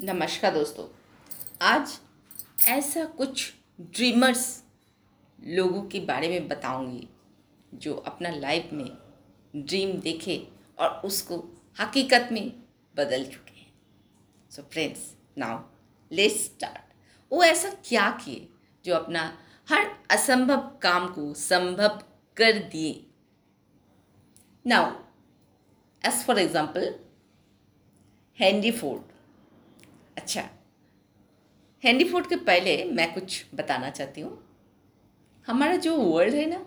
नमस्कार दोस्तों। आज ऐसा कुछ ड्रीमर्स लोगों के बारे में बताऊँगी, जो अपना लाइफ में ड्रीम देखे और उसको हकीकत में बदल चुके हैं। So friends now let's start वो ऐसा क्या किए, जो अपना हर असंभव काम को संभव कर दिए? Now as for example handy Ford अच्छा। हैंडी फ़ूड के पहले मैं कुछ बताना चाहती हूँ। हमारा जो वर्ल्ड है ना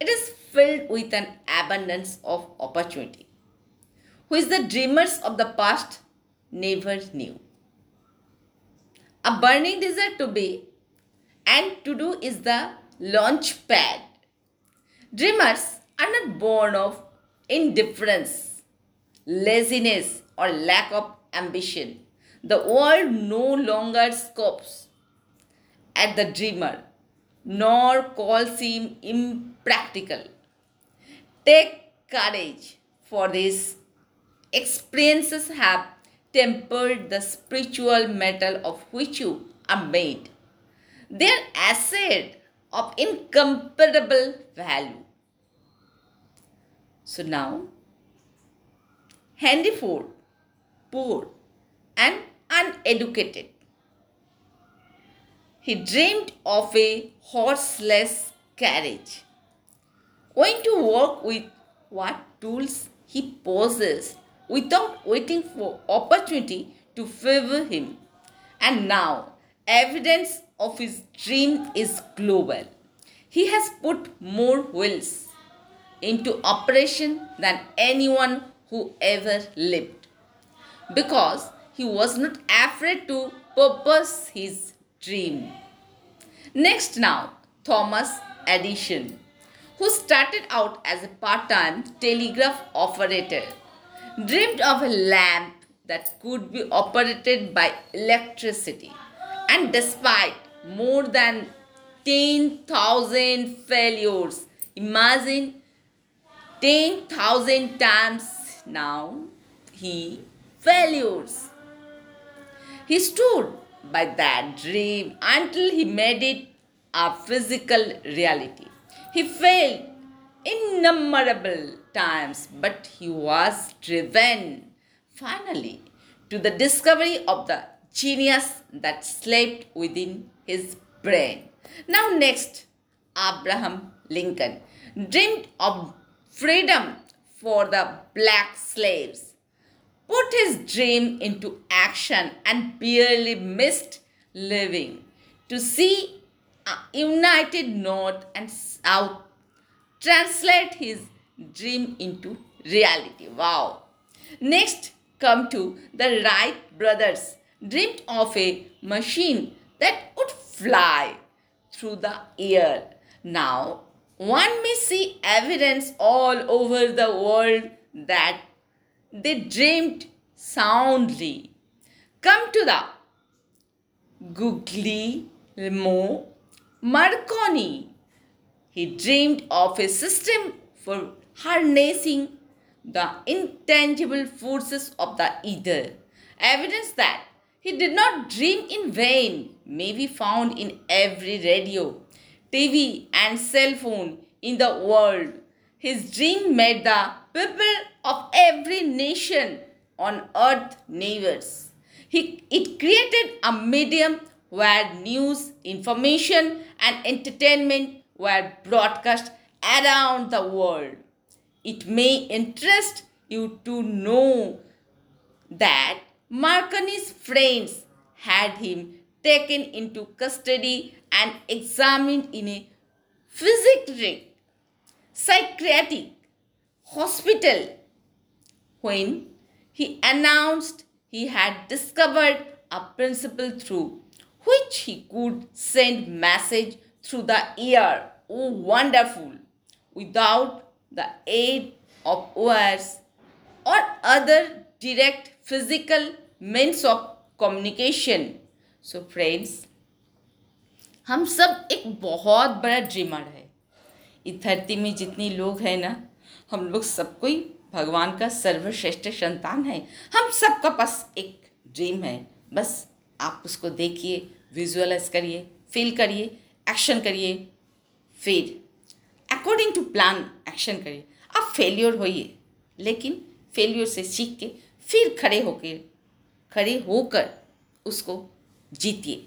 it is filled with an abundance of opportunity who is the dreamers of the past never knew a burning desert to be and to do is the launch pad dreamers are not born of indifference laziness और lack of ambition. The world no longer scopes at the dreamer, nor calls him impractical. Take courage, for these experiences have tempered the spiritual metal of which you are made. Their asset of incomparable value. So now, Henry Ford poor, and uneducated. He dreamed of a horseless carriage. Going to work with what tools he possessed without waiting for opportunity to favor him. And now, evidence of his dream is global. He has put more wheels into operation than anyone who ever lived because he was not afraid to purpose his dream. Next, now, Thomas Edison, who started out as a part time telegraph operator, dreamed of a lamp that could be operated by electricity. And despite more than 10,000 failures, imagine 10,000 times now he failures. He stood by that dream until he made it a physical reality. He failed innumerable times, but he was driven finally to the discovery of the genius that slept within his brain. Now, next, Abraham Lincoln dreamed of freedom for the black slaves put his dream into action and barely missed living to see united North and South translate his dream into reality. Wow. Next, come to the Wright brothers dreamed of a machine that would fly through the air. Now, one may see evidence all over the world that they dreamed soundly. Come to the Guglielmo Marconi. He dreamed of a system for harnessing the intangible forces of the ether. Evidence that he did not dream in vain may be found in every radio, TV, and cell phone in the world. His dream made the people of every nation on earth neighbors. He, it created a medium where news, information, and entertainment were broadcast around the world. It may interest you to know that Marconi's friends had him taken into custody and examined in a psychiatric, psychiatric hospital when he announced he had discovered a principle through which he could send message through the air. Oh, wonderful! Without the aid of wires or other direct physical means of communication. So friends, हम सब एक बहुत बड़ा dreamer है इस धरती में जितनी लोग हैं ना हम लोग सब कोई भगवान का सर्वश्रेष्ठ संतान है। हम सबका पास एक ड्रीम है। बस आप उसको देखिए विजुअलाइज करिए फील करिए एक्शन करिए, फिर अकॉर्डिंग टू प्लान एक्शन करिए। आप फेल्योर होइए, लेकिन फेल्योर से सीख के फिर खड़े होकर खड़े होकर उसको जीतिए।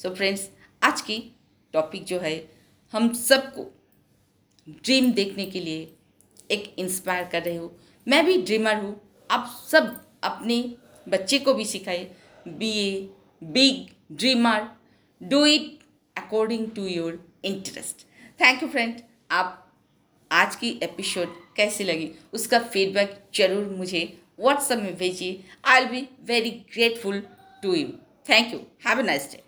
सो फ्रेंड्स आज की टॉपिक जो है, हम सबको ड्रीम देखने के लिए एक इंस्पायर कर रहे हो। मैं भी ड्रीमर हूँ। आप सब अपने बच्चे को भी सिखाए be a big dreamer do it according to your interest thank you friend आप आज की एपिसोड कैसी लगी? उसका फीडबैक ज़रूर मुझे व्हाट्सएप में भेजिए। I will be very grateful to you thank you have a nice day